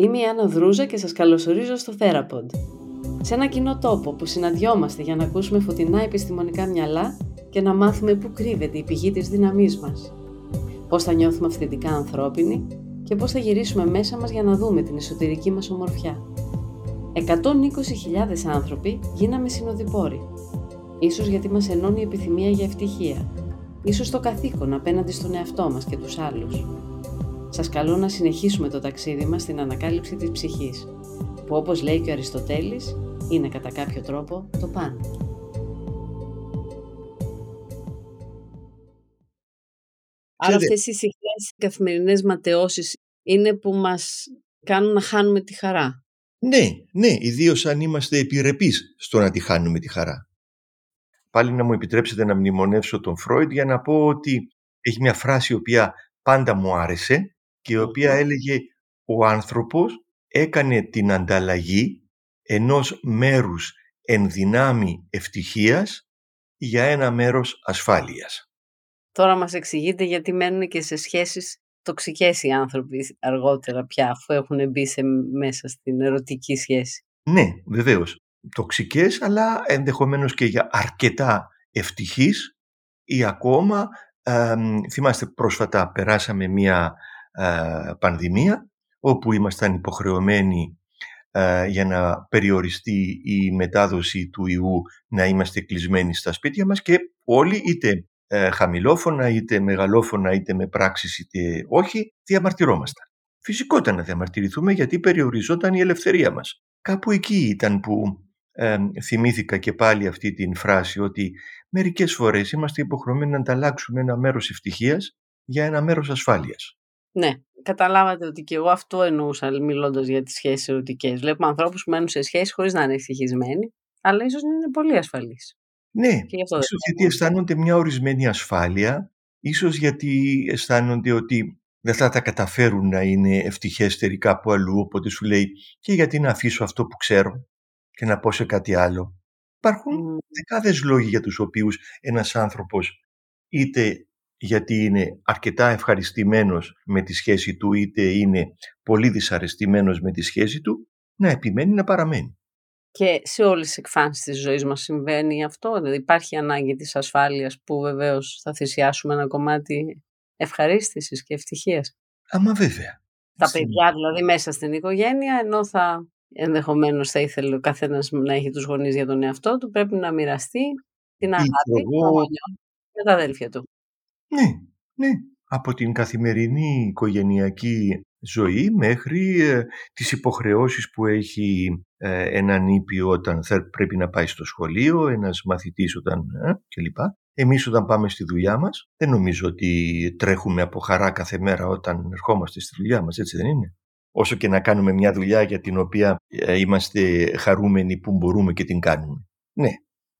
Είμαι η Άννα Δρούζα και σας καλωσορίζω στο Therapod. Σε ένα κοινό τόπο που συναντιόμαστε για να ακούσουμε φωτεινά επιστημονικά μυαλά και να μάθουμε πού κρύβεται η πηγή της δύναμής μας. Πώς θα νιώθουμε αυθεντικά ανθρώπινοι και πώς θα γυρίσουμε μέσα μας για να δούμε την εσωτερική μας ομορφιά. 120.000 άνθρωποι γίναμε συνοδοιπόροι. Ίσως γιατί μας ενώνει η επιθυμία για ευτυχία. Ίσως το καθήκον απέναντι στον εαυτό μας και τους άλλους. Σας καλώ να συνεχίσουμε το ταξίδι μας στην ανακάλυψη της ψυχής, που όπως λέει και ο Αριστοτέλης, είναι κατά κάποιο τρόπο το πάνω. Άρα αυτές οι συχνές καθημερινές ματαιώσεις είναι που μας κάνουν να χάνουμε τη χαρά. Ναι, ναι, ιδίως αν είμαστε επιρρεπείς στο να τη χάνουμε τη χαρά. Πάλι να μου επιτρέψετε να μνημονεύσω τον Φρόιντ για να πω ότι έχει μια φράση η οποία πάντα μου άρεσε και η οποία έλεγε «Ο άνθρωπος έκανε την ανταλλαγή ενός μέρους ενδυνάμει ευτυχίας για ένα μέρος ασφάλειας». Τώρα μας εξηγείτε γιατί μένουν και σε σχέσεις τοξικές οι άνθρωποι αργότερα πια, αφού έχουν μπει σε, μέσα στην ερωτική σχέση. Ναι, βεβαίως. Τοξικές, αλλά ενδεχομένως και για αρκετά ευτυχής ή ακόμα, ε, θυμάστε πρόσφατα περάσαμε μια ε, πανδημία όπου ήμασταν υποχρεωμένοι ε, για να περιοριστεί η μετάδοση του ιού να είμαστε κλεισμένοι στα σπίτια μας και όλοι είτε ε, χαμηλόφωνα είτε μεγαλόφωνα είτε με πράξεις είτε όχι διαμαρτυρόμασταν. Φυσικό ήταν να διαμαρτυρηθούμε γιατί περιοριζόταν η ελευθερία μας. Κάπου εκεί ήταν που ε, θυμήθηκα και πάλι αυτή την φράση ότι μερικές φορές είμαστε υποχρεωμένοι να ανταλλάξουμε ένα μέρος ευτυχίας για ένα μέρος ασφάλειας. Ναι, καταλάβατε ότι και εγώ αυτό εννοούσα μιλώντας για τις σχέσεις ερωτικές. Βλέπουμε ανθρώπους που μένουν σε σχέσεις χωρίς να είναι ευτυχισμένοι, αλλά ίσως να είναι πολύ ασφαλείς. Ναι, ίσως γιατί αισθάνονται μια ορισμένη ασφάλεια, ίσως γιατί αισθάνονται ότι δεν θα τα καταφέρουν να είναι ευτυχέστεροι κάπου αλλού, οπότε σου λέει και γιατί να αφήσω αυτό που ξέρω και να πω σε κάτι άλλο. Υπάρχουν mm. δεκάδες λόγοι για τους οποίους ένας άνθρωπος είτε γιατί είναι αρκετά ευχαριστημένος με τη σχέση του είτε είναι πολύ δυσαρεστημένος με τη σχέση του, να επιμένει να παραμένει. Και σε όλες τις εκφάνσεις της ζωής μας συμβαίνει αυτό, δηλαδή υπάρχει ανάγκη της ασφάλειας που βεβαίως θα θυσιάσουμε ένα κομμάτι ευχαρίστησης και ευτυχίας; Άμα βέβαια. Τα παιδιά δηλαδή μέσα στην οικογένεια, ενώ θα ενδεχομένως θα ήθελε ο καθένας να έχει τους γονείς για τον εαυτό του, πρέπει να μοιραστεί την αγάπη εγώ... με τα αδέλφια του. Ναι, ναι. Από την καθημερινή οικογενειακή ζωή μέχρι ε, τις υποχρεώσεις που έχει ε, έναν ήπιο όταν θα πρέπει να πάει στο σχολείο, ένας μαθητής όταν ε, κλπ. Εμείς όταν πάμε στη δουλειά μας δεν νομίζω ότι τρέχουμε από χαρά κάθε μέρα όταν ερχόμαστε στη δουλειά μας, έτσι δεν είναι. Όσο και να κάνουμε μια δουλειά για την οποία ε, είμαστε χαρούμενοι που μπορούμε και την κάνουμε. Ναι,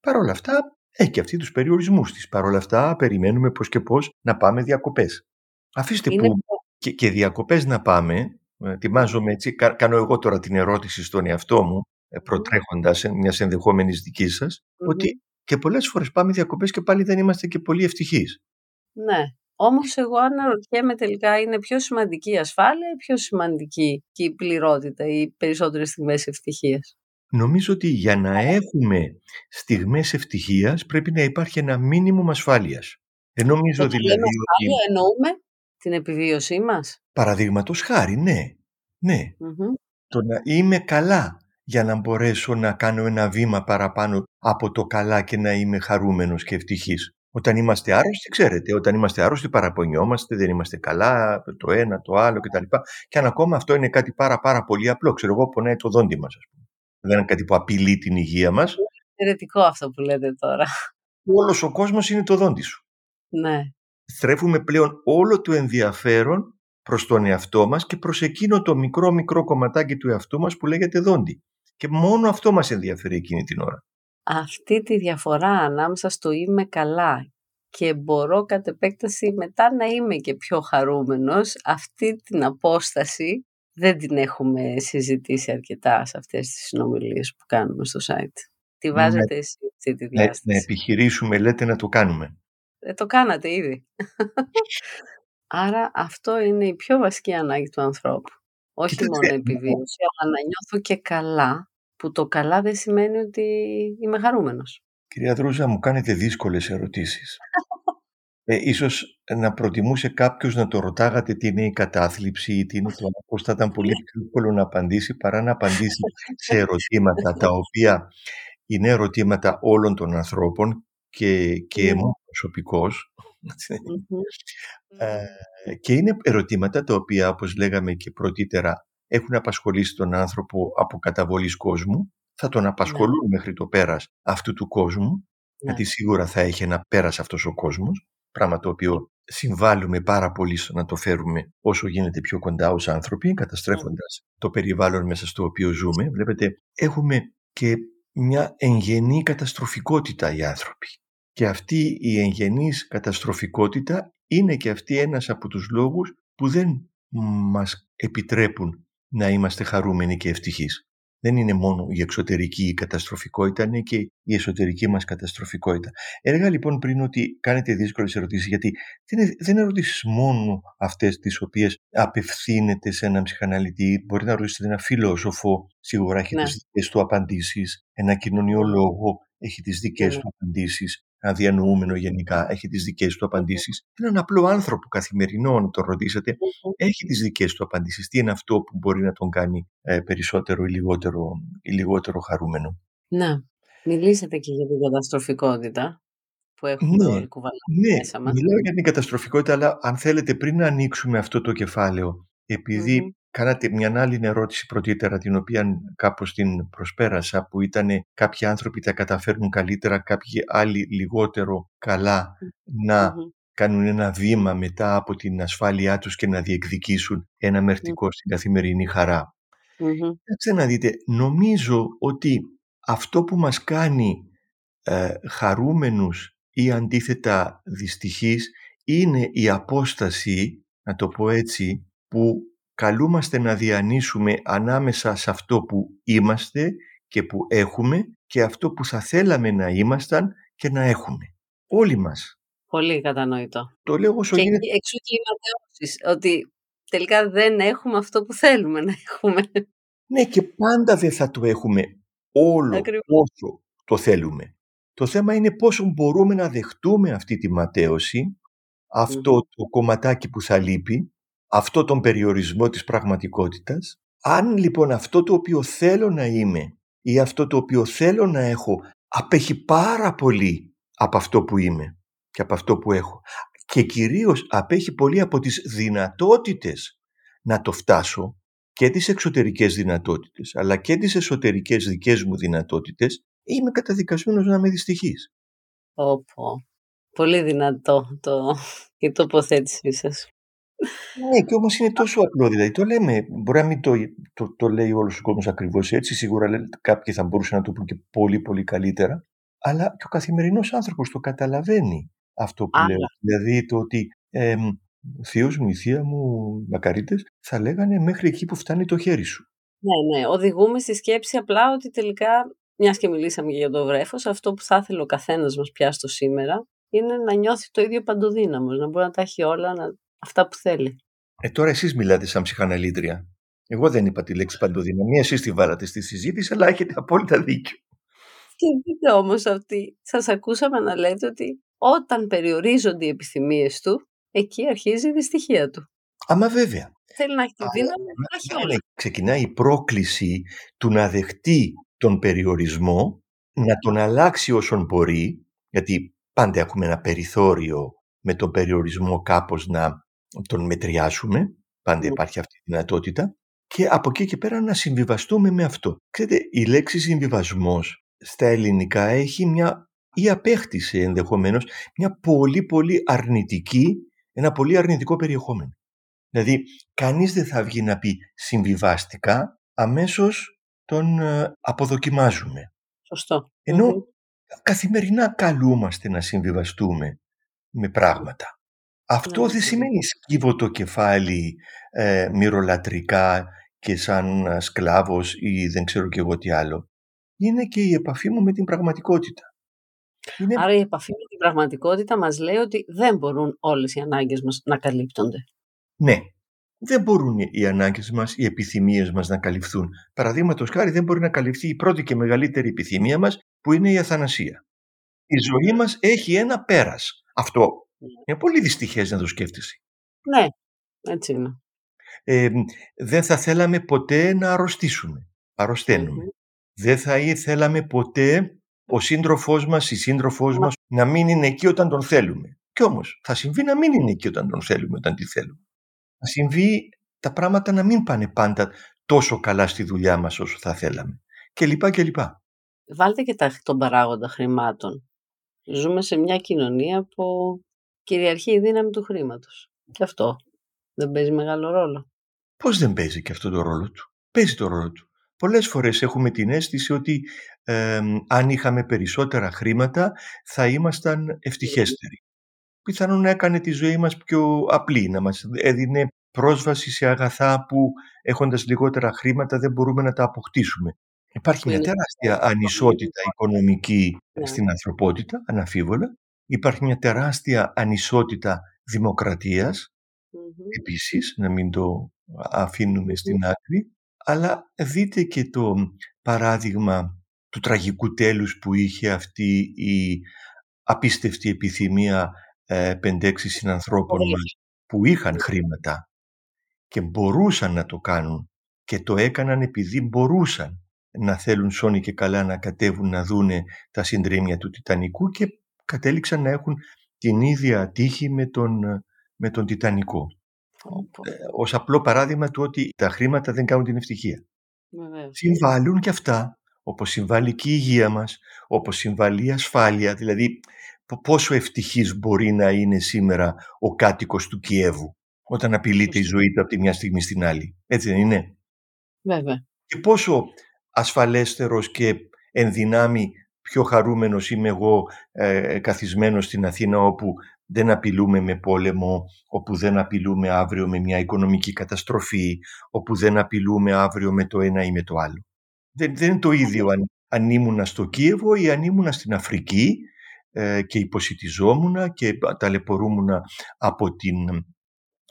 Παρ' όλα αυτά έχει και αυτή τους περιορισμούς της. Παρ' όλα αυτά περιμένουμε πώς και πώς να πάμε διακοπές. Αφήστε που και, και διακοπές να πάμε, ε, ετοιμάζομαι έτσι, κάνω εγώ τώρα την ερώτηση στον εαυτό μου, ε, προτρέχοντας μιας ενδεχόμενης δικής σας, ότι και πολλές φορές πάμε διακοπές και πάλι δεν είμαστε και πολύ ευτυχείς. Ναι. Όμως εγώ αναρωτιέμαι τελικά είναι πιο σημαντική η ασφάλεια ή πιο σημαντική και η πληρότητα, οι περισσότερες στιγμές ευτυχίας; Νομίζω ότι για να έχουμε στιγμές ευτυχίας πρέπει να υπάρχει ένα μήνυμο ασφάλειας. Δεν νομίζω δηλαδή ότι... Ασφάλεια εννοούμε; Την επιβίωσή μας; Παραδείγματος χάρη, ναι. ναι. Το να είμαι καλά για να μπορέσω να κάνω ένα βήμα παραπάνω από το καλά και να είμαι χαρούμενος και ευτυχής. Όταν είμαστε άρρωστοι, ξέρετε, όταν είμαστε άρρωστοι παραπονιόμαστε, δεν είμαστε καλά, το ένα, το άλλο κτλ. Και αν ακόμα αυτό είναι κάτι πάρα πάρα πολύ απλό, ξέρω εγώ πονάει το δόντι μας ας πούμε δεν είναι κάτι που απειλεί την υγεία μας. Είναι αυτό που λέτε τώρα. Όλος ο κόσμος είναι το δόντι σου. Ναι. Στρέφουμε πλέον όλο το ενδιαφέρον προς τον εαυτό μας και προς εκείνο το μικρό μικρό κομματάκι του εαυτού μας που λέγεται δόντι. Και μόνο αυτό μας ενδιαφέρει εκείνη την ώρα. Αυτή τη διαφορά ανάμεσα στο είμαι καλά και μπορώ κατ' επέκταση μετά να είμαι και πιο χαρούμενος, αυτή την απόσταση δεν την έχουμε συζητήσει αρκετά σε αυτές τις συνομιλίες που κάνουμε στο site. Τι βάζετε εσείς αυτή τη διάσταση. Να, επιχειρήσουμε, λέτε να το κάνουμε. Ε, το κάνατε ήδη. Άρα αυτό είναι η πιο βασική ανάγκη του ανθρώπου. Όχι μόνο επιβίωση, αλλά να νιώθω και καλά, που το καλά δεν σημαίνει ότι είμαι χαρούμενος. Κυρία Δρούζα, μου κάνετε δύσκολες ερωτήσεις. Ε, ίσως να προτιμούσε κάποιος να το ρωτάγατε τι είναι η κατάθλιψη ή τι είναι το πώς θα ήταν πολύ πιο εύκολο να απαντήσει παρά να απαντήσει σε ερωτήματα τα οποία είναι ερωτήματα όλων των ανθρώπων και, και εμού ναι. προσωπικώς. Ε, και είναι ερωτήματα τα οποία, όπως λέγαμε και πρωτήτερα, έχουν απασχολήσει τον άνθρωπο από καταβολής κόσμου, θα τον απασχολούν ναι. μέχρι το πέρας αυτού του κόσμου, ναι. γιατί σίγουρα θα έχει ένα πέρας αυτός ο κόσμος, πράγμα το οποίο συμβάλλουμε πάρα πολύ στο να το φέρουμε όσο γίνεται πιο κοντά ως άνθρωποι, καταστρέφοντας το περιβάλλον μέσα στο οποίο ζούμε. Βλέπετε, έχουμε και μια εγγενή καταστροφικότητα οι άνθρωποι. Και αυτή η εγγενής καταστροφικότητα είναι και αυτή ένας από τους λόγους που δεν μας επιτρέπουν να είμαστε χαρούμενοι και ευτυχείς. Δεν είναι μόνο η εξωτερική καταστροφικότητα, είναι και η εσωτερική μας καταστροφικότητα. Έλεγα λοιπόν πριν ότι κάνετε δύσκολες ερωτήσεις, γιατί δεν είναι, δεν είναι ερωτήσεις μόνο αυτές τις οποίες απευθύνεται σε έναν ψυχαναλυτή. Μπορεί να ρωτήσετε ένα φιλόσοφο, σίγουρα έχει ναι. τις δικές του απαντήσεις, ένα κοινωνιολόγο έχει τις δικές ναι. του απαντήσεις αδιανοούμενο γενικά, έχει τις δικές του απαντήσεις. Έναν απλό άνθρωπο καθημερινό, να τον ρωτήσετε, έχει τις δικές του απαντήσεις. Τι είναι αυτό που μπορεί να τον κάνει ε, περισσότερο ή λιγότερο, ή λιγότερο χαρούμενο; Να, μιλήσατε και για την καταστροφικότητα που έχουμε ναι, όλοι ναι, μέσα μας. Μιλάω για την καταστροφικότητα, αλλά αν θέλετε πριν να ανοίξουμε αυτό το κεφάλαιο, επειδή Κάνατε μια άλλη ερώτηση πρωτήτερα την οποία κάπως την προσπέρασα που ήταν κάποιοι άνθρωποι τα καταφέρνουν καλύτερα, κάποιοι άλλοι λιγότερο καλά να κάνουν ένα βήμα μετά από την ασφάλειά τους και να διεκδικήσουν ένα μερτικό στην καθημερινή χαρά. Mm-hmm. να δείτε, νομίζω ότι αυτό που μας κάνει ε, χαρούμενους ή αντίθετα δυστυχείς είναι η απόσταση, να το πω έτσι, που καλούμαστε να διανύσουμε ανάμεσα σε αυτό που είμαστε και που έχουμε και αυτό που θα θέλαμε να ήμασταν και να έχουμε. Όλοι μας. Πολύ κατανοητό. Το λέω όσο και γίνεται. Εξού και οι ότι τελικά δεν έχουμε αυτό που θέλουμε να έχουμε. Ναι, και πάντα δεν θα το έχουμε όλο όσο το θέλουμε. Το θέμα είναι πόσο μπορούμε να δεχτούμε αυτή τη ματέωση, το κομματάκι που θα λείπει αυτό τον περιορισμό της πραγματικότητας. Αν λοιπόν αυτό το οποίο θέλω να είμαι ή αυτό το οποίο θέλω να έχω απέχει πάρα πολύ από αυτό που είμαι και από αυτό που έχω και κυρίως απέχει πολύ από τις δυνατότητες να το φτάσω και τις εξωτερικές δυνατότητες αλλά και τις εσωτερικές δικές μου δυνατότητες είμαι καταδικασμένος να είμαι δυστυχής. Όπο. Πολύ δυνατό το, η τοποθέτησή σας. Ναι, και όμως είναι τόσο απλό. Δηλαδή, το λέμε. Μπορεί να μην το, το, το λέει όλος ο κόσμος ακριβώς έτσι. Σίγουρα κάποιοι θα μπορούσαν να το πούν και πολύ, πολύ καλύτερα. Αλλά και ο καθημερινός άνθρωπος το καταλαβαίνει αυτό που λέω. Δηλαδή, το ότι ε, ο Θεός μου, η θεία μου, οι μακαρίτες, θα λέγανε μέχρι εκεί που φτάνει το χέρι σου. Ναι, ναι. Οδηγούμε στη σκέψη απλά ότι τελικά, μιας και μιλήσαμε για το βρέφος, αυτό που θα ήθελε ο καθένας μας πια στο σήμερα είναι να νιώθει το ίδιο παντοδύναμος, να μπορεί να τα έχει όλα, να αυτά που θέλει. Ε, τώρα εσείς μιλάτε σαν ψυχαναλήτρια. Εγώ δεν είπα τη λέξη παντοδυναμία, εσείς τη βάλατε στη συζήτηση, αλλά έχετε απόλυτα δίκιο. Και δείτε όμως ότι σας ακούσαμε να λέτε ότι όταν περιορίζονται οι επιθυμίες του, εκεί αρχίζει η δυστυχία του. Άμα βέβαια. Θέλει να έχει τη δύναμη να έχει όλα. Ξεκινάει η πρόκληση του να δεχτεί τον περιορισμό, να τον αλλάξει όσον μπορεί, γιατί πάντα έχουμε ένα περιθώριο με τον περιορισμό κάπως να τον μετριάσουμε, πάντα ναι. υπάρχει αυτή η δυνατότητα, και από εκεί και πέρα να συμβιβαστούμε με αυτό. Ξέρετε, η λέξη συμβιβασμός στα ελληνικά έχει μια ή απέκτησε ενδεχομένως μια πολύ πολύ αρνητική, ένα πολύ αρνητικό περιεχόμενο. Δηλαδή, κανείς δεν θα βγει να πει συμβιβάστηκα, αμέσως τον ε, αποδοκιμάζουμε. Σωστό. καθημερινά καλούμαστε να συμβιβαστούμε με πράγματα. Αυτό δεν σημαίνει σκύβω το κεφάλι ε, μυρολατρικά και σαν ε, σκλάβος ή δεν ξέρω και εγώ τι άλλο. Είναι και η επαφή μου με την πραγματικότητα. Είναι... Άρα η επαφή με την πραγματικότητα μας λέει ότι δεν μπορούν όλες οι ανάγκες μας να καλύπτονται. Ναι. δεν μπορούν οι ανάγκες μας, οι επιθυμίες μας να καλυφθούν. Παραδείγματος χάρη δεν μπορεί να καλυφθεί η πρώτη και μεγαλύτερη επιθυμία μας που είναι η αθανασία. Η ζωή μας έχει ένα πέρας. Αυτό είναι πολύ δυστυχές να το σκέφτεσαι. Ναι, έτσι είναι. Ε, δεν θα θέλαμε ποτέ να αρρωστήσουμε. Αρρωσταίνουμε. Δεν θα ήθελαμε ποτέ ο σύντροφός μας, η σύντροφός μας να μην είναι εκεί όταν τον θέλουμε. Κι όμως θα συμβεί να μην είναι εκεί όταν τον θέλουμε, όταν τη θέλουμε. Θα συμβεί τα πράγματα να μην πάνε πάντα τόσο καλά στη δουλειά μας όσο θα θέλαμε. Και λοιπά και λοιπά. Βάλτε και τον παράγοντα χρημάτων. Ζούμε σε μια κοινωνία που κυριαρχεί η δύναμη του χρήματος. Και αυτό δεν παίζει μεγάλο ρόλο. Πώς δεν παίζει και αυτό το ρόλο του; Παίζει το ρόλο του. Πολλές φορές έχουμε την αίσθηση ότι αν είχαμε περισσότερα χρήματα θα ήμασταν ευτυχέστεροι. Πιθανόν να έκανε τη ζωή μας πιο απλή, να μας έδινε πρόσβαση σε αγαθά που έχοντας λιγότερα χρήματα δεν μπορούμε να τα αποκτήσουμε. Υπάρχει μια τεράστια ανισότητα οικονομική ναι. στην ανθρωπότητα, αναφίβολα. Υπάρχει μια τεράστια ανισότητα δημοκρατίας, επίσης, να μην το αφήνουμε στην άκρη. Αλλά δείτε και το παράδειγμα του τραγικού τέλους που είχε αυτή η απίστευτη επιθυμία ε, 5-6 συνανθρώπων μας που είχαν χρήματα και μπορούσαν να το κάνουν και το έκαναν επειδή μπορούσαν να θέλουν σώνει και καλά να κατέβουν να δούνε τα συντρίμια του Τιτανικού και κατέληξαν να έχουν την ίδια τύχη με τον, με τον Τιτανικό. Ε, ως απλό παράδειγμα του ότι τα χρήματα δεν κάνουν την ευτυχία. Συμβάλλουν και αυτά, όπως συμβάλλει και η υγεία μας, όπως συμβάλλει η ασφάλεια, δηλαδή πόσο ευτυχής μπορεί να είναι σήμερα ο κάτοικος του Κιέβου όταν απειλείται η ζωή του από τη μια στιγμή στην άλλη. Έτσι δεν είναι; Βέβαια. Και πόσο ασφαλέστερος και ενδυνάμει πιο χαρούμενος είμαι εγώ ε, καθισμένος στην Αθήνα όπου δεν απειλούμε με πόλεμο, όπου δεν απειλούμε αύριο με μια οικονομική καταστροφή, όπου δεν απειλούμε αύριο με το ένα ή με το άλλο. Δεν, δεν είναι το ίδιο αν, αν ήμουνα στο Κίεβο ή αν ήμουνα στην Αφρική ε, και υποσυτιζόμουν και ταλαιπωρούμουν από την,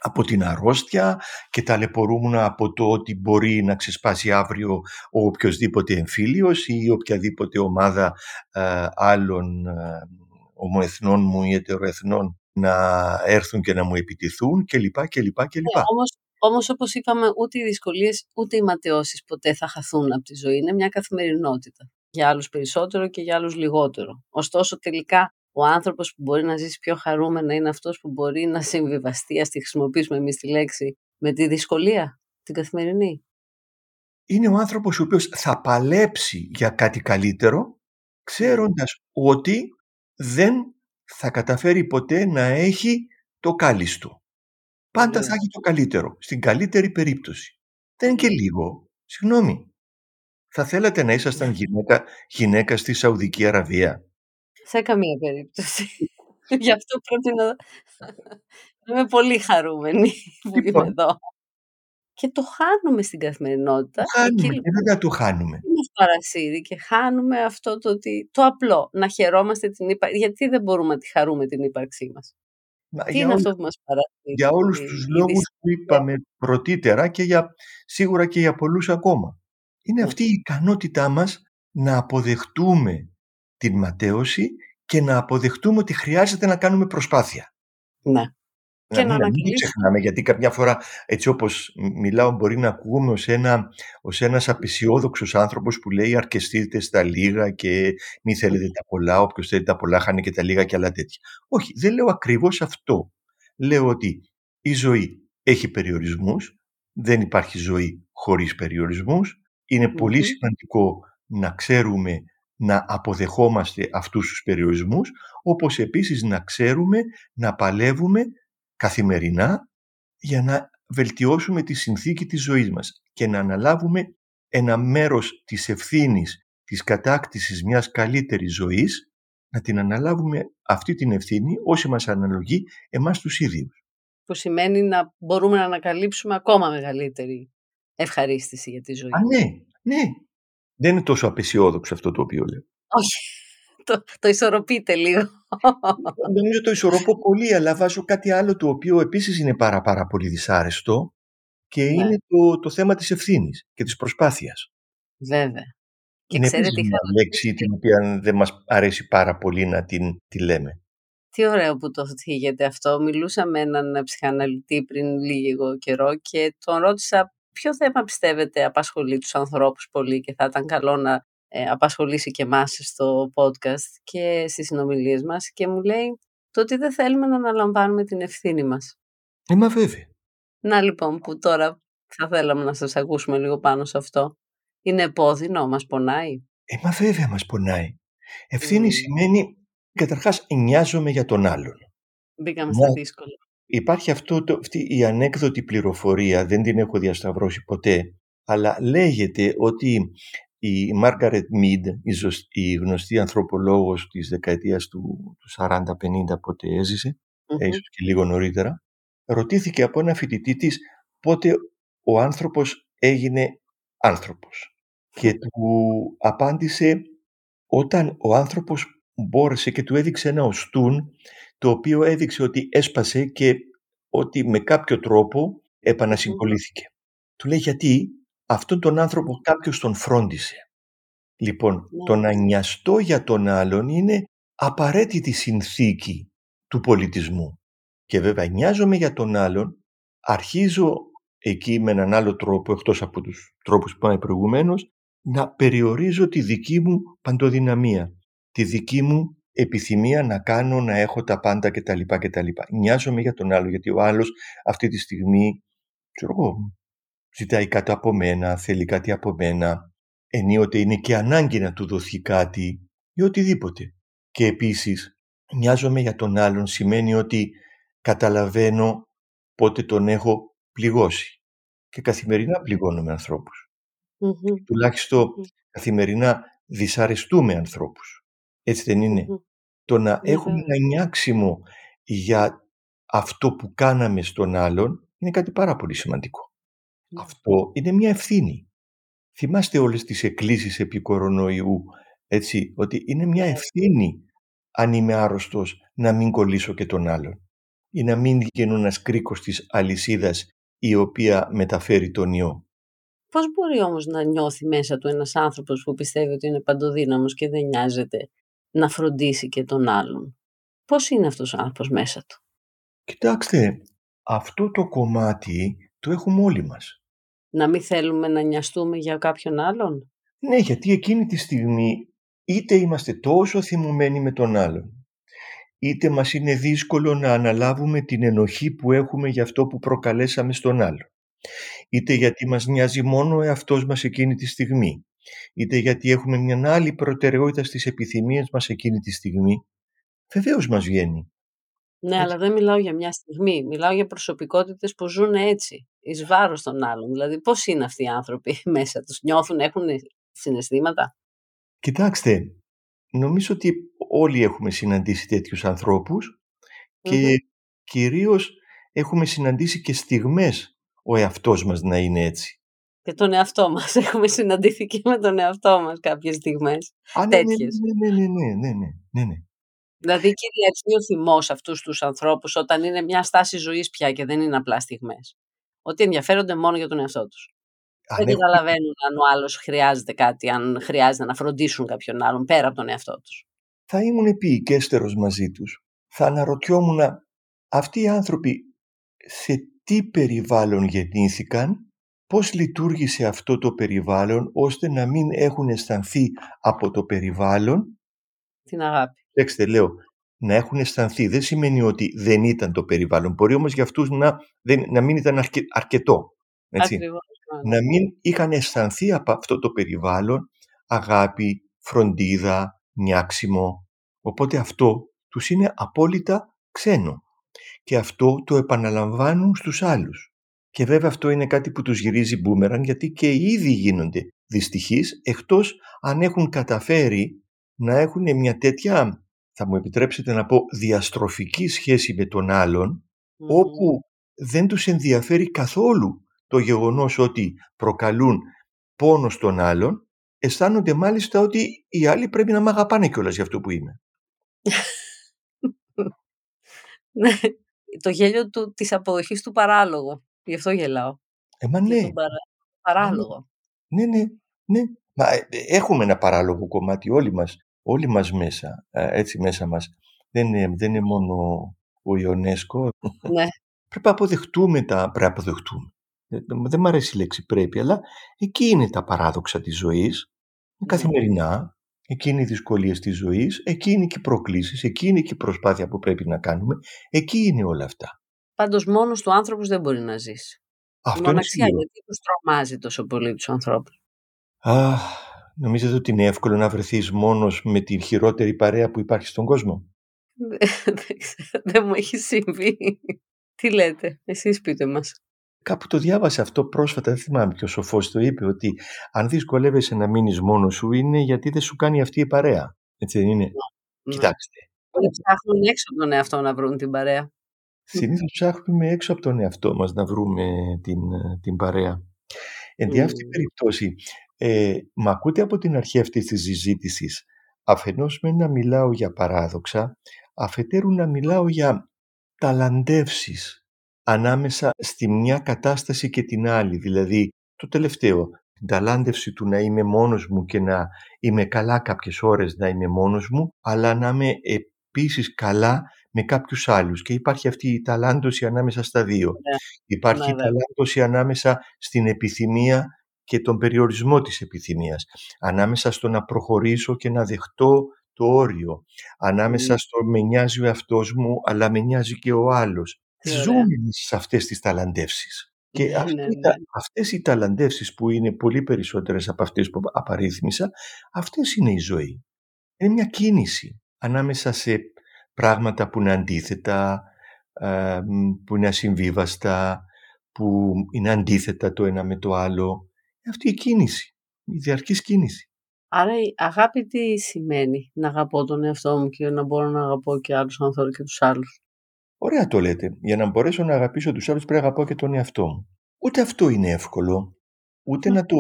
από την αρρώστια και ταλαιπωρούμουν από το ότι μπορεί να ξεσπάσει αύριο ο οποιοδήποτε εμφύλιος ή οποιαδήποτε ομάδα ε, άλλων ε, ομοεθνών μου ή ετεροεθνών να έρθουν και να μου επιτηθούν κλπ. κλπ, κλπ. Ναι, όμως, όμως όπως είπαμε ούτε οι δυσκολίες ούτε οι ματαιώσεις ποτέ θα χαθούν από τη ζωή. Είναι μια καθημερινότητα. Για άλλους περισσότερο και για άλλους λιγότερο. Ωστόσο τελικά ο άνθρωπος που μπορεί να ζήσει πιο χαρούμενα είναι αυτός που μπορεί να συμβιβαστεί, ας τη χρησιμοποιήσουμε εμείς τη λέξη, με τη δυσκολία, την καθημερινή. Είναι ο άνθρωπος ο οποίος θα παλέψει για κάτι καλύτερο, ξέροντας ότι δεν θα καταφέρει ποτέ να έχει το κάλιστο. Πάντα θα έχει το καλύτερο, στην καλύτερη περίπτωση. Δεν είναι και λίγο. Συγγνώμη. Θα θέλατε να ήσασταν γυναίκα, γυναίκα στη Σαουδική Αραβία; Σε καμία περίπτωση. Γι' αυτό πρέπει να... Είμαι πολύ χαρούμενη που είμαι λοιπόν. εδώ. Και το χάνουμε στην καθημερινότητα. Το χάνουμε και δεν το χάνουμε. Είναι παρασύρει και χάνουμε αυτό το, ότι, το απλό, να χαιρόμαστε την ύπαρξη. Γιατί δεν μπορούμε να τη χαρούμε την ύπαρξή μας; Μα, Τι είναι αυτό που μας παρασύρει. Για όλους τους λόγους που είπαμε πρωτήτερα και για, σίγουρα και για πολλούς ακόμα. Είναι ναι. αυτή η ικανότητά μας να αποδεχτούμε την ματέωση και να αποδεχτούμε ότι χρειάζεται να κάνουμε προσπάθεια. Ναι. Και να, να μην ξεχνάμε, γιατί κάποια φορά έτσι όπως μιλάω μπορεί να ακούγουμε ως, ένα, ως ένας απεσιόδοξος άνθρωπος που λέει αρκεστείτε στα λίγα και μη θέλετε τα πολλά, όποιος θέλει τα πολλά χάνει και τα λίγα και άλλα τέτοια. Όχι, δεν λέω ακριβώς αυτό. Λέω ότι η ζωή έχει περιορισμούς, δεν υπάρχει ζωή χωρίς περιορισμούς. πολύ σημαντικό να ξέρουμε να αποδεχόμαστε αυτούς τους περιορισμούς, όπως επίσης να ξέρουμε να παλεύουμε καθημερινά για να βελτιώσουμε τη συνθήκη της ζωής μας και να αναλάβουμε ένα μέρος της ευθύνης της κατάκτησης μιας καλύτερης ζωής, να την αναλάβουμε αυτή την ευθύνη όσοι μας αναλογεί εμάς τους ίδιους. Που σημαίνει να μπορούμε να ανακαλύψουμε ακόμα μεγαλύτερη ευχαρίστηση για τη ζωή. Α, ναι, ναι. Δεν είναι τόσο απεσιόδοξο αυτό το οποίο λέω. Όχι. Το, το ισορροπείτε λίγο. Νομίζω το ισορροπώ πολύ, αλλά βάζω κάτι άλλο το οποίο επίσης είναι πάρα πάρα πολύ δυσάρεστο. και ναι. είναι το, το θέμα της ευθύνης και της προσπάθειας. Βέβαια. Και είναι επίσης μια λέξη την οποία δεν μας αρέσει πάρα πολύ να την τη λέμε. Τι ωραίο που το θίγεται αυτό. Μιλούσα με έναν ψυχαναλυτή πριν λίγο καιρό και τον ρώτησα ποιο θέμα πιστεύετε απασχολεί τους ανθρώπους πολύ και θα ήταν καλό να ε, απασχολήσει και εμάς στο podcast και στις συνομιλίες μας και μου λέει το ότι δεν θέλουμε να αναλαμβάνουμε την ευθύνη μας. Είμαι βέβαια. Να λοιπόν που τώρα θα θέλαμε να σας ακούσουμε λίγο πάνω σε αυτό. Είναι επώδυνο, μας πονάει; Είμαι βέβαια μας πονάει. Ευθύνη σημαίνει καταρχάς νοιάζομαι για τον άλλον. Μπήκαμε στα δύσκολα. Υπάρχει αυτό το, αυτή η ανέκδοτη πληροφορία, δεν την έχω διασταυρώσει ποτέ, αλλά λέγεται ότι η Μάργαρετ Μίντ, η γνωστή ανθρωπολόγος της δεκαετίας του, του 40-50 πότε έζησε, mm ίσως και λίγο νωρίτερα, ρωτήθηκε από ένα φοιτητή της πότε ο άνθρωπος έγινε άνθρωπος. Και του απάντησε όταν ο άνθρωπος μπόρεσε και του έδειξε ένα οστούν το οποίο έδειξε ότι έσπασε και ότι με κάποιο τρόπο επανασυγκολήθηκε. Του λέει γιατί αυτόν τον άνθρωπο κάποιος τον φρόντισε. Λοιπόν, ναι. το να νοιαστώ για τον άλλον είναι απαραίτητη συνθήκη του πολιτισμού. Και βέβαια νοιάζομαι για τον άλλον, αρχίζω εκεί με έναν άλλο τρόπο, εκτός από τους τρόπους που είπαμε προηγουμένως, να περιορίζω τη δική μου παντοδυναμία, τη δική μου επιθυμία να κάνω, να έχω τα πάντα κτλ. κτλ. Νοιάζομαι για τον άλλο, γιατί ο άλλος αυτή τη στιγμή, ξέρω εγώ, ζητάει κάτι από μένα, θέλει κάτι από μένα, ενίοτε είναι και ανάγκη να του δοθεί κάτι ή οτιδήποτε. Και επίσης, νοιάζομαι για τον άλλον σημαίνει ότι καταλαβαίνω πότε τον έχω πληγώσει. Και καθημερινά πληγώνω με ανθρώπους. Mm-hmm. Τουλάχιστον καθημερινά δυσαρεστούμε ανθρώπους. Έτσι δεν είναι; Το να έχουμε ένα νιάξιμο για αυτό που κάναμε στον άλλον είναι κάτι πάρα πολύ σημαντικό. Ναι. Αυτό είναι μια ευθύνη. Θυμάστε όλες τις εκκλήσεις επί κορονοϊού, έτσι, ότι είναι μια ναι. ευθύνη αν είμαι άρρωστος να μην κολλήσω και τον άλλον ή να μην γίνω ένας κρίκος της αλυσίδας η οποία μεταφέρει τον ιό. Πώς μπορεί όμως να νιώθει μέσα του ένας άνθρωπος που πιστεύει ότι είναι παντοδύναμος και δεν νοιάζεται; Να φροντίσει και τον άλλον. Πώς είναι αυτός ο άνθρωπος μέσα του; Κοιτάξτε, αυτό το κομμάτι το έχουμε όλοι μας. Να μην θέλουμε να νοιαστούμε για κάποιον άλλον; Ναι, γιατί εκείνη τη στιγμή είτε είμαστε τόσο θυμωμένοι με τον άλλον, είτε μας είναι δύσκολο να αναλάβουμε την ενοχή που έχουμε για αυτό που προκαλέσαμε στον άλλο. Είτε γιατί μας νοιάζει μόνο ο εαυτός μας εκείνη τη στιγμή, είτε γιατί έχουμε μια άλλη προτεραιότητα στις επιθυμίες μας εκείνη τη στιγμή, βεβαίως μας βγαίνει. Ναι, αλλά δεν μιλάω για μια στιγμή. Μιλάω για προσωπικότητες που ζουν έτσι, εις βάρος των άλλων. Δηλαδή, πώς είναι αυτοί οι άνθρωποι μέσα τους, νιώθουν, έχουν συναισθήματα; Κοιτάξτε, νομίζω ότι όλοι έχουμε συναντήσει τέτοιους ανθρώπους και κυρίως έχουμε συναντήσει και στιγμές ο εαυτός μας να είναι έτσι και τον εαυτό μας Έχουμε συναντηθεί και με τον εαυτό μας κάποιες στιγμές. Α, ναι ναι, ναι. ναι, ναι, ναι, ναι, ναι, ναι, ναι. Δηλαδή κυριαρχεί ο θυμός αυτούς τους ανθρώπους όταν είναι μια στάση ζωής πια και δεν είναι απλά στιγμές. Ότι ενδιαφέρονται μόνο για τον εαυτό τους. Δεν έχουν... καταλαβαίνουν αν ο άλλος χρειάζεται κάτι, αν χρειάζεται να φροντίσουν κάποιον άλλον πέρα από τον εαυτό τους. Θα ήμουν επίοικέστερος μαζί τους. Θα αναρωτιόμουν αυτοί οι άνθρωποι σε τι περιβάλλον γεννήθηκαν; Πώς λειτουργήσε αυτό το περιβάλλον ώστε να μην έχουν αισθανθεί από το περιβάλλον; Την αγάπη. Λέξτε, λέω, να έχουν αισθανθεί δεν σημαίνει ότι δεν ήταν το περιβάλλον. Μπορεί όμως για αυτούς να, δεν, να μην ήταν αρκε, αρκετό. Έτσι. Ακριβώς. Να μην είχαν αισθανθεί από αυτό το περιβάλλον αγάπη, φροντίδα, νιάξιμο. Οπότε αυτό τους είναι απόλυτα ξένο. Και αυτό το επαναλαμβάνουν στους άλλους. Και βέβαια αυτό είναι κάτι που τους γυρίζει μπούμεραν γιατί και οι ίδιοι γίνονται δυστυχείς εκτός αν έχουν καταφέρει να έχουν μια τέτοια, θα μου επιτρέψετε να πω, διαστροφική σχέση με τον αλλον όπου δεν τους ενδιαφέρει καθόλου το γεγονός ότι προκαλούν πόνο στον άλλον αισθάνονται μάλιστα ότι οι άλλοι πρέπει να μ' αγαπάνε κιόλας για αυτό που είμαι. Ναι, το γέλιο του, της αποδοχής του παράλογου. Γι' αυτό γελάω. Ε, μα ναι. τον παρα... παράλογο. Ναι, ναι, ναι. Μα ε, έχουμε ένα παράλογο κομμάτι όλοι μας, όλοι μας μέσα, έτσι μέσα μας. Δεν είναι, δεν είναι μόνο ο Ιονέσκο. Ναι. πρέπει να αποδεχτούμε τα... Πρέπει να αποδεχτούμε. Δεν μου αρέσει η λέξη πρέπει, αλλά εκεί είναι τα παράδοξα της ζωής, ναι. καθημερινά, εκεί είναι οι δυσκολίες της ζωής, εκεί είναι και οι προκλήσεις, εκεί είναι και η προσπάθεια που πρέπει να κάνουμε, εκεί είναι όλα αυτά. Πάντως μόνος του άνθρωπος δεν μπορεί να ζήσει. Αυτό η μοναξιά γιατί τους τρομάζει τόσο πολύ τους ανθρώπους. Αχ, νομίζετε ότι είναι εύκολο να βρεθείς μόνος με τη χειρότερη παρέα που υπάρχει στον κόσμο; δεν μου έχει συμβεί. Τι λέτε, εσείς πείτε μας. Κάπου το διάβασα αυτό πρόσφατα, δεν θυμάμαι ποιος σοφό το είπε, ότι αν δυσκολεύεσαι να μείνεις μόνος σου είναι γιατί δεν σου κάνει αυτή η παρέα. Έτσι δεν είναι; Ναι. Κοιτάξτε. Όλοι ψάχνουν έξω από τον εαυτό να βρουν την παρέα. Συνήθως ψάχνουμε έξω από τον εαυτό μας να βρούμε την, την παρέα. Εν τη αυτή περιπτώσει, ε, μα ακούτε από την αρχή αυτής της συζήτησης, αφενός με να μιλάω για παράδοξα, αφετέρου να μιλάω για ταλαντεύσεις ανάμεσα στη μια κατάσταση και την άλλη. Δηλαδή, το τελευταίο, την ταλάντευση του να είμαι μόνος μου και να είμαι καλά κάποιες ώρες να είμαι μόνος μου, αλλά να είμαι επίσης καλά με κάποιους άλλους. Και υπάρχει αυτή η ταλάντωση ανάμεσα στα δύο. Ναι, υπάρχει ναι, η ταλάντωση ανάμεσα στην επιθυμία και τον περιορισμό της επιθυμίας. Ανάμεσα στο να προχωρήσω και να δεχτώ το όριο. Ανάμεσα στο με νοιάζει ο εαυτός μου, αλλά με νοιάζει και ο άλλος. Ζούμε σε αυτές τις ταλαντεύσεις. Και ναι, ναι, ναι. αυτές οι ταλαντεύσεις που είναι πολύ περισσότερες από αυτές που απαρίθμησα, αυτές είναι η ζωή. Είναι μια κίνηση ανάμεσα σε πράγματα που είναι αντίθετα, που είναι ασυμβίβαστα, που είναι αντίθετα το ένα με το άλλο. Αυτή η κίνηση, η διαρκής κίνηση. Άρα η αγάπη τι σημαίνει, να αγαπώ τον εαυτό μου και να μπορώ να αγαπώ και άλλους ανθρώπους και τους άλλους; Ωραία το λέτε. Για να μπορέσω να αγαπήσω τους άλλους πρέπει να αγαπώ και τον εαυτό μου. Ούτε αυτό είναι εύκολο. Ούτε να το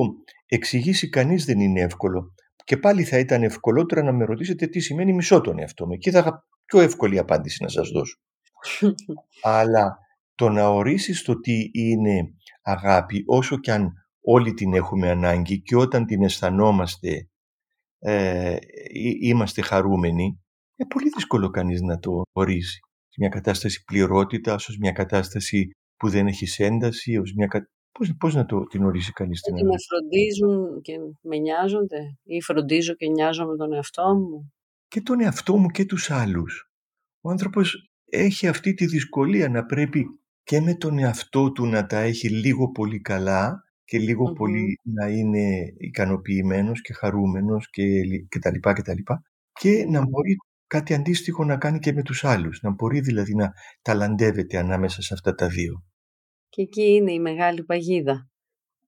εξηγήσει κανείς δεν είναι εύκολο. Και πάλι θα ήταν ευκολότερο να με ρωτήσετε τι σημαίνει μισό τον εαυτό μου. Εκεί θα είχα πιο εύκολη απάντηση να σας δώσω. Αλλά το να ορίσεις το τι είναι αγάπη όσο κι αν όλοι την έχουμε ανάγκη και όταν την αισθανόμαστε ε, είμαστε χαρούμενοι, είναι πολύ δύσκολο κανείς να το ορίσει. Μια κατάσταση πληρότητας, ως μια κατάσταση που δεν έχει ένταση, ως μια Πώς, πώς να το, την ορίσει κανείς την Ότι με φροντίζουν και με νοιάζονται; Ή φροντίζω και νοιάζομαι τον εαυτό μου; Και τον εαυτό μου και τους άλλους. Ο άνθρωπος έχει αυτή τη δυσκολία να πρέπει και με τον εαυτό του να τα έχει λίγο πολύ καλά και λιγο πολύ να είναι ικανοποιημένος και χαρούμενος και, και τα λοιπά και τα λοιπά και να μπορεί κάτι αντίστοιχο να κάνει και με τους άλλους, να μπορεί δηλαδή να ταλαντεύεται ανάμεσα σε αυτά τα δύο. Και εκεί είναι η μεγάλη παγίδα,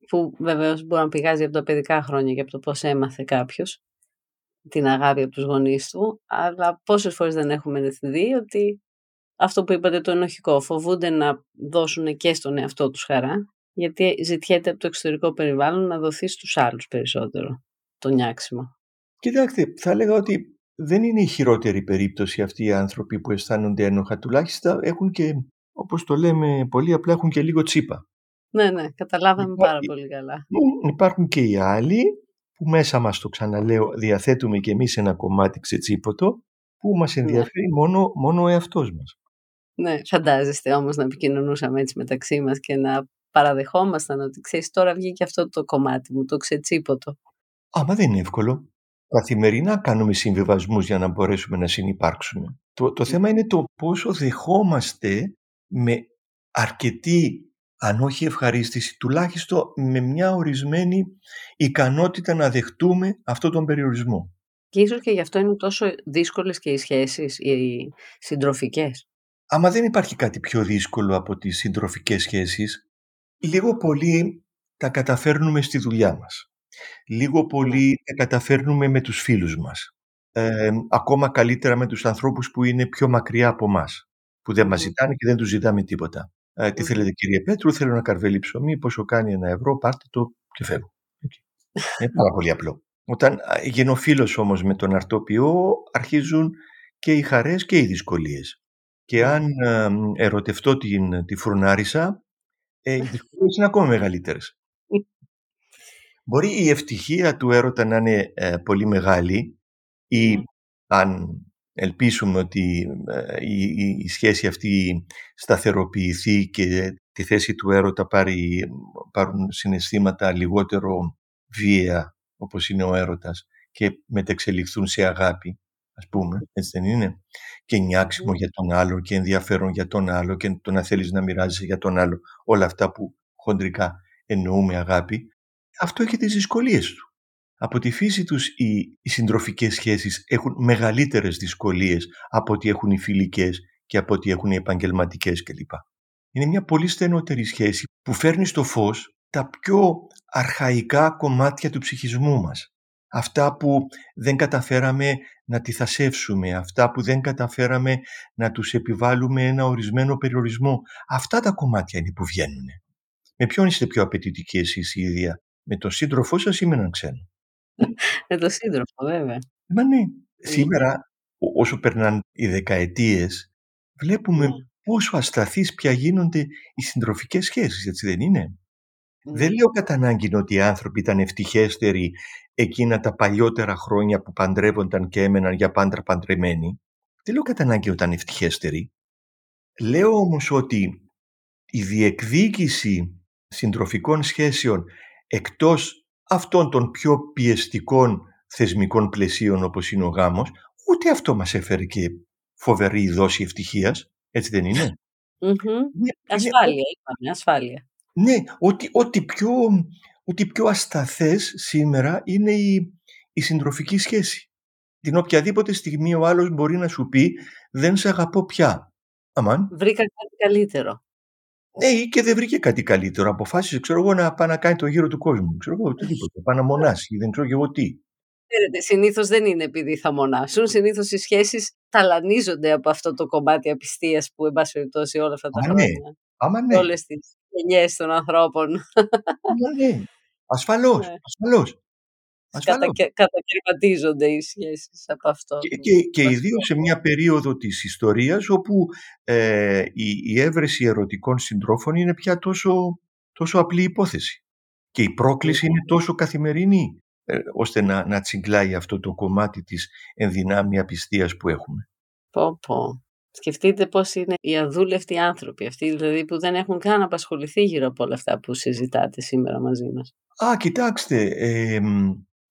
που βεβαίως μπορεί να πηγάζει από τα παιδικά χρόνια και από το πώς έμαθε κάποιος την αγάπη από τους γονείς του, αλλά πόσες φορές δεν έχουμε δει ότι αυτό που είπατε το ενοχικό, φοβούνται να δώσουν και στον εαυτό τους χαρά γιατί ζητιέται από το εξωτερικό περιβάλλον να δοθεί στους άλλους περισσότερο το νιάξιμο. Κοιτάξτε, θα έλεγα ότι δεν είναι η χειρότερη περίπτωση αυτοί οι άνθρωποι που αισθάνονται ένοχα. Τουλάχιστον έχουν και, όπως το λέμε πολύ απλά, έχουν και λίγο τσίπα. Ναι, ναι, καταλάβαμε πάρα πολύ καλά. Υπάρχουν και οι άλλοι που μέσα μας το ξαναλέω διαθέτουμε και εμείς ένα κομμάτι ξετσίποτο που μας ναι. ενδιαφέρει μόνο, μόνο ο εαυτός μας. Ναι, φαντάζεστε όμως να επικοινωνούσαμε έτσι μεταξύ μας και να παραδεχόμασταν ότι ξέρεις τώρα βγήκε αυτό το κομμάτι μου, το ξετσίποτο. Άμα δεν είναι εύκολο. Καθημερινά κάνουμε συμβιβασμούς για να μπορέσουμε να συνεπάρξουμε. Το, το θέμα είναι το πόσο δεχόμαστε με αρκετή, αν όχι ευχαρίστηση, τουλάχιστον με μια ορισμένη ικανότητα να δεχτούμε αυτόν τον περιορισμό. Και ίσως και γι' αυτό είναι τόσο δύσκολες και οι σχέσεις, οι συντροφικές. Άμα δεν υπάρχει κάτι πιο δύσκολο από τις συντροφικές σχέσεις, λίγο πολύ τα καταφέρνουμε στη δουλειά μας. Λίγο πολύ τα καταφέρνουμε με τους φίλους μας. Ε, ακόμα καλύτερα με τους ανθρώπους που είναι πιο μακριά από μας. Που δεν μας ζητάνε και δεν τους ζητάμε τίποτα. Ε, τι θέλετε κύριε Πέτρου, θέλω ένα καρβέλι ψωμί, πόσο κάνει ένα ευρώ, πάρτε το και φεύγω. Είναι πάρα πολύ απλό. Όταν γίνω φίλος όμως με τον αρτόπιο, αρχίζουν και οι χαρές και οι δυσκολίες. Και αν ερωτευτώ την, τη φρουνάρισα, ε, οι δυσκολίες είναι ακόμα μεγαλύτερες. Μπορεί η ευτυχία του έρωτα να είναι ε, πολύ μεγάλη ή αν ελπίσουμε ότι ε, η, σχέση αυτή σταθεροποιηθεί και τη θέση του έρωτα πάρει, πάρουν συναισθήματα λιγότερο βία όπως είναι ο έρωτας και μετεξελιχθούν σε αγάπη ας πούμε, έτσι δεν είναι; Και νιάξιμο για τον άλλο και ενδιαφέρον για τον άλλο και το να θέλεις να μοιράζεσαι για τον άλλο όλα αυτά που χοντρικά εννοούμε αγάπη. Αυτό έχει τις δυσκολίες του από τη φύση τους οι, οι συντροφικές σχέσεις έχουν μεγαλύτερες δυσκολίες από ό,τι έχουν οι φιλικές και από ό,τι έχουν οι επαγγελματικές κλπ. Είναι μια πολύ στενότερη σχέση που φέρνει στο φως τα πιο αρχαϊκά κομμάτια του ψυχισμού μας. Αυτά που δεν καταφέραμε να τυθασεύσουμε, αυτά που δεν καταφέραμε να τους επιβάλλουμε ένα ορισμένο περιορισμό. Αυτά τα κομμάτια είναι που βγαίνουν. Με ποιον είστε πιο απαιτητικοί εσείς η ίδια, με τον σύντροφό σας ή με έναν ξένο; Με τον σύντροφο, βέβαια. Μα ναι. Σήμερα, όσο περνάνε οι δεκαετίες, βλέπουμε ναι. πόσο ασταθείς πια γίνονται οι συντροφικές σχέσεις, έτσι δεν είναι; Δεν ναι. λέω κατά ανάγκη ότι οι άνθρωποι ήταν ευτυχέστεροι εκείνα τα παλιότερα χρόνια που παντρεύονταν και έμεναν για πάντα παντρεμένοι. Δεν λέω κατά ανάγκη ότι ήταν ευτυχέστεροι. Λέω όμως ότι η διεκδίκηση συντροφικών σχέσεων εκτός αυτών των πιο πιεστικών θεσμικών πλαισίων όπως είναι ο γάμος, ούτε αυτό μας έφερε και φοβερή δόση ευτυχίας, έτσι δεν είναι; Ασφάλεια, είπαμε, ασφάλεια. Ναι, ότι, ότι, πιο, ότι πιο ασταθές σήμερα είναι η, η συντροφική σχέση. Την οποιαδήποτε στιγμή ο άλλος μπορεί να σου πει «δεν σε αγαπώ πια». Αμάν. Βρήκα κάτι καλύτερο. Ναι, ή και δεν βρήκε κάτι καλύτερο. Αποφάσισε, ξέρω εγώ, να πάει να κάνει το γύρο του κόσμου. Ξέρω εγώ, οτιδήποτε. Πάει να μονάσει, δεν ξέρω και εγώ τι. Ξέρετε, συνήθως δεν είναι επειδή θα μονάσουν. Συνήθως οι σχέσεις ταλανίζονται από αυτό το κομμάτι απιστίας που, εν πάση περιπτώσει, όλα αυτά τα Άμα χρόνια. Ναι. Άμα ναι. Όλες τις γενιές των ανθρώπων. Άμα ναι. Ασφαλώς. Ναι. Ασφαλώς. Κατακαιρματίζονται οι σχέσεις από αυτό. Και, και, και ιδίως σε μια περίοδο της ιστορίας όπου ε, η, η έβρεση ερωτικών συντρόφων είναι πια τόσο, τόσο απλή υπόθεση. Και η πρόκληση είναι τόσο καθημερινή ε, ώστε να, να τσιγκλάει αυτό το κομμάτι της ενδυνάμει απιστίας που έχουμε. Πω πω. Σκεφτείτε πώς είναι οι αδούλευτοι άνθρωποι, αυτοί δηλαδή που δεν έχουν καν απασχοληθεί γύρω από όλα αυτά που συζητάτε σήμερα μαζί μας. Α, κοιτάξτε, ε,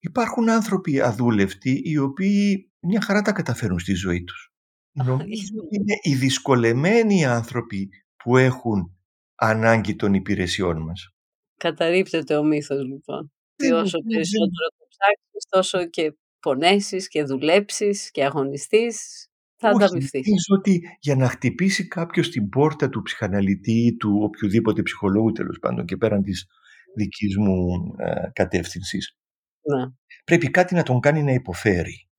Υπάρχουν άνθρωποι αδούλευτοι οι οποίοι μια χαρά τα καταφέρουν στη ζωή τους. Νομίζω ότι είναι οι δυσκολεμένοι άνθρωποι που έχουν ανάγκη των υπηρεσιών μας. Καταρρύπτεται ο μύθος λοιπόν. Τι όσο περισσότερο το ψάξεις, τόσο και πονέσεις και δουλέψεις και αγωνιστείς, θα ανταμυφθείς. Νομίζω ότι για να χτυπήσει κάποιος την πόρτα του ψυχαναλυτή ή του οποιοδήποτε ψυχολόγου τέλος πάντων και πέραν της δικής μου ε, κατεύθυνσης, ναι. Πρέπει κάτι να τον κάνει να υποφέρει.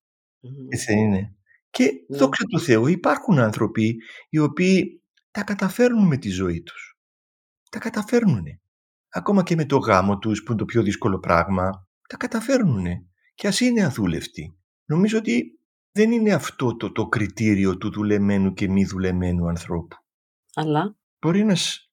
Έτσι είναι. Και ναι. δόξα τω Θεώ υπάρχουν άνθρωποι οι οποίοι τα καταφέρνουν με τη ζωή τους. Τα καταφέρνουν. Ακόμα και με το γάμο τους που είναι το πιο δύσκολο πράγμα. Τα καταφέρνουν. Και ας είναι αδούλευτοι. Νομίζω ότι δεν είναι αυτό το, το κριτήριο του δουλεμένου και μη δουλεμένου ανθρώπου. Αλλά; Μπορεί ένας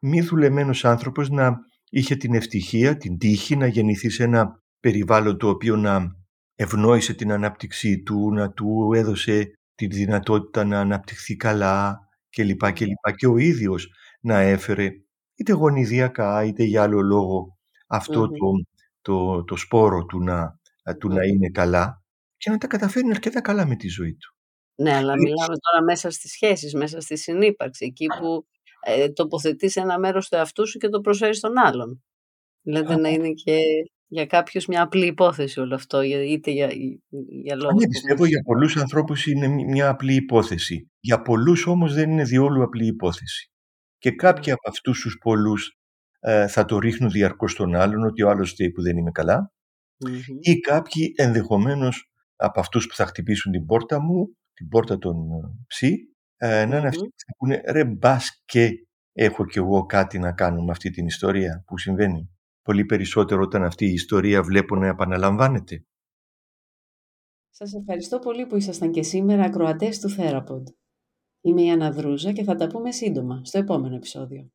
μη δουλεμένος άνθρωπος να είχε την ευτυχία, την τύχη να γεννηθεί σε ένα περιβάλλον το οποίο να ευνόησε την ανάπτυξή του, να του έδωσε τη δυνατότητα να αναπτυχθεί καλά κλπ. Και, και ο ίδιος να έφερε είτε γονιδιακά είτε για άλλο λόγο το, το, το σπόρο του να, του να είναι καλά και να τα καταφέρνει αρκετά καλά με τη ζωή του. Ναι, αλλά μιλάμε τώρα μέσα στις σχέσεις, μέσα στη συνύπαρξη, εκεί που ε, τοποθετείς ένα μέρος του εαυτού σου και το προσφέρεις στον άλλον. Δηλαδή να είναι και για κάποιους μια απλή υπόθεση όλο αυτό, είτε για, για λόγους... Ναι, πιστεύω για πολλούς ανθρώπους είναι μια απλή υπόθεση. Για πολλούς όμως δεν είναι διόλου απλή υπόθεση. Και κάποιοι από αυτούς τους πολλούς ε, θα το ρίχνουν διαρκώς στον άλλον, ότι ο άλλος φταίει που δεν είμαι καλά. Ή κάποιοι ενδεχομένως από αυτούς που θα χτυπήσουν την πόρτα μου, την πόρτα των ε, ψή, ε, να είναι αυτοί που θα πούνε ρε μπας και έχω κι εγώ κάτι να κάνω με αυτή την ιστορία που συμβαίνει πολύ περισσότερο όταν αυτή η ιστορία βλέπω να επαναλαμβάνεται. Σας ευχαριστώ πολύ που ήσασταν και σήμερα ακροατές του Θέραποντ. Είμαι η Αναδρούζα και θα τα πούμε σύντομα στο επόμενο επεισόδιο.